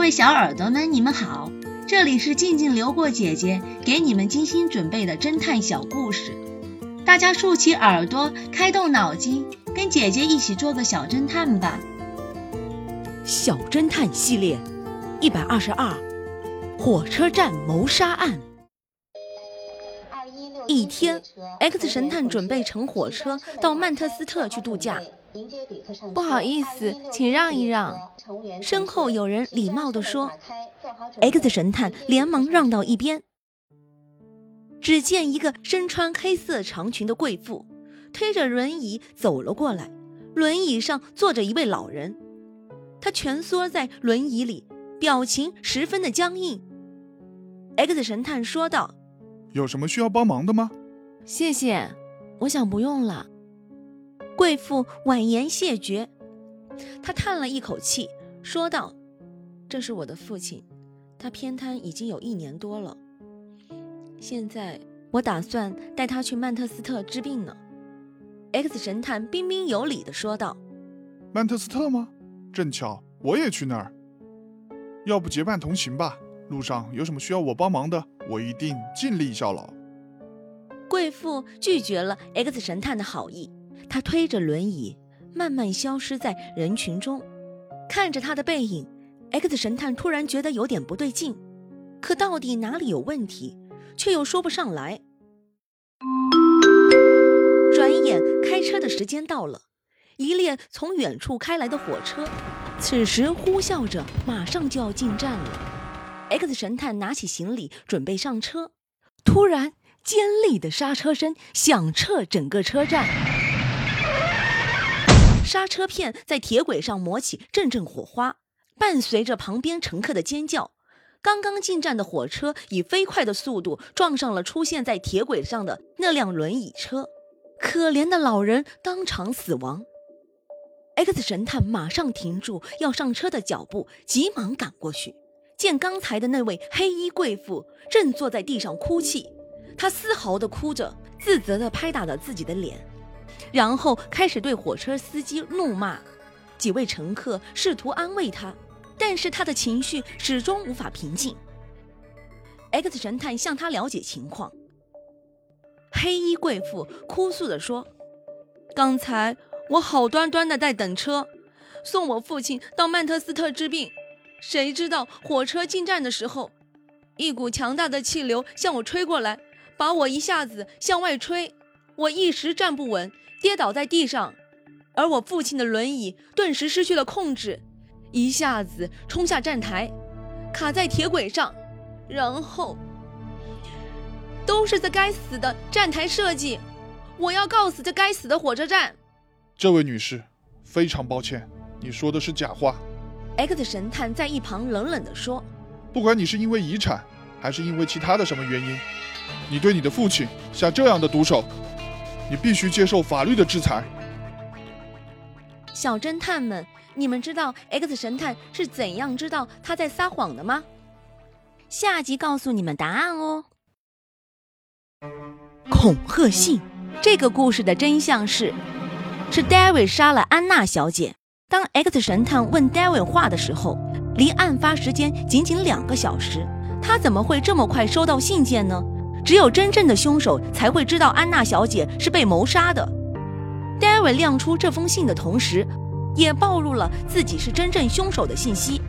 位小耳朵们，你们好，这里是静静流过姐姐给你们精心准备的侦探小故事，大家竖起耳朵，开动脑筋，跟姐姐一起做个小侦探吧。小侦探系列一百二十二，火车站谋杀案。一天，X 神探准备乘火车到曼特斯特去度假。不好意思，请让一让。身后有人礼貌地说：“X 神探连忙让到一边。”只见一个身穿黑色长裙的贵妇推着轮椅走了过来，轮椅上坐着一位老人，他蜷缩在轮椅里，表情十分的僵硬。X 神探说道。有什么需要帮忙的吗？谢谢，我想不用了。贵妇婉言谢绝，他叹了一口气，说道：“这是我的父亲，他偏瘫已经有一年多了。现在我打算带他去曼特斯特治病呢。”X 神探彬彬有礼地说道：“曼特斯特吗？正巧我也去那儿，要不结伴同行吧？路上有什么需要我帮忙的？”我一定尽力效劳。贵妇拒绝了 X 神探的好意，他推着轮椅慢慢消失在人群中。看着他的背影，X 神探突然觉得有点不对劲，可到底哪里有问题，却又说不上来。转眼开车的时间到了，一列从远处开来的火车，此时呼啸着，马上就要进站了。X 神探拿起行李准备上车，突然尖利的刹车声响彻整个车站，刹车片在铁轨上磨起阵阵火花，伴随着旁边乘客的尖叫，刚刚进站的火车以飞快的速度撞上了出现在铁轨上的那辆轮椅车，可怜的老人当场死亡。X 神探马上停住要上车的脚步，急忙赶过去。见刚才的那位黑衣贵妇正坐在地上哭泣，她嘶嚎地哭着，自责地拍打着自己的脸，然后开始对火车司机怒骂。几位乘客试图安慰他，但是他的情绪始终无法平静。X 神探向他了解情况，黑衣贵妇哭诉地说：“刚才我好端端的在等车，送我父亲到曼特斯特治病。”谁知道火车进站的时候，一股强大的气流向我吹过来，把我一下子向外吹，我一时站不稳，跌倒在地上，而我父亲的轮椅顿时失去了控制，一下子冲下站台，卡在铁轨上，然后都是这该死的站台设计，我要告死这该死的火车站！这位女士，非常抱歉，你说的是假话。X 神探在一旁冷冷地说：“不管你是因为遗产，还是因为其他的什么原因，你对你的父亲下这样的毒手，你必须接受法律的制裁。”小侦探们，你们知道 X 神探是怎样知道他在撒谎的吗？下集告诉你们答案哦。恐吓信，这个故事的真相是，是 David 杀了安娜小姐。当 X 神探问 David 话的时候，离案发时间仅仅两个小时，他怎么会这么快收到信件呢？只有真正的凶手才会知道安娜小姐是被谋杀的。David 亮出这封信的同时，也暴露了自己是真正凶手的信息。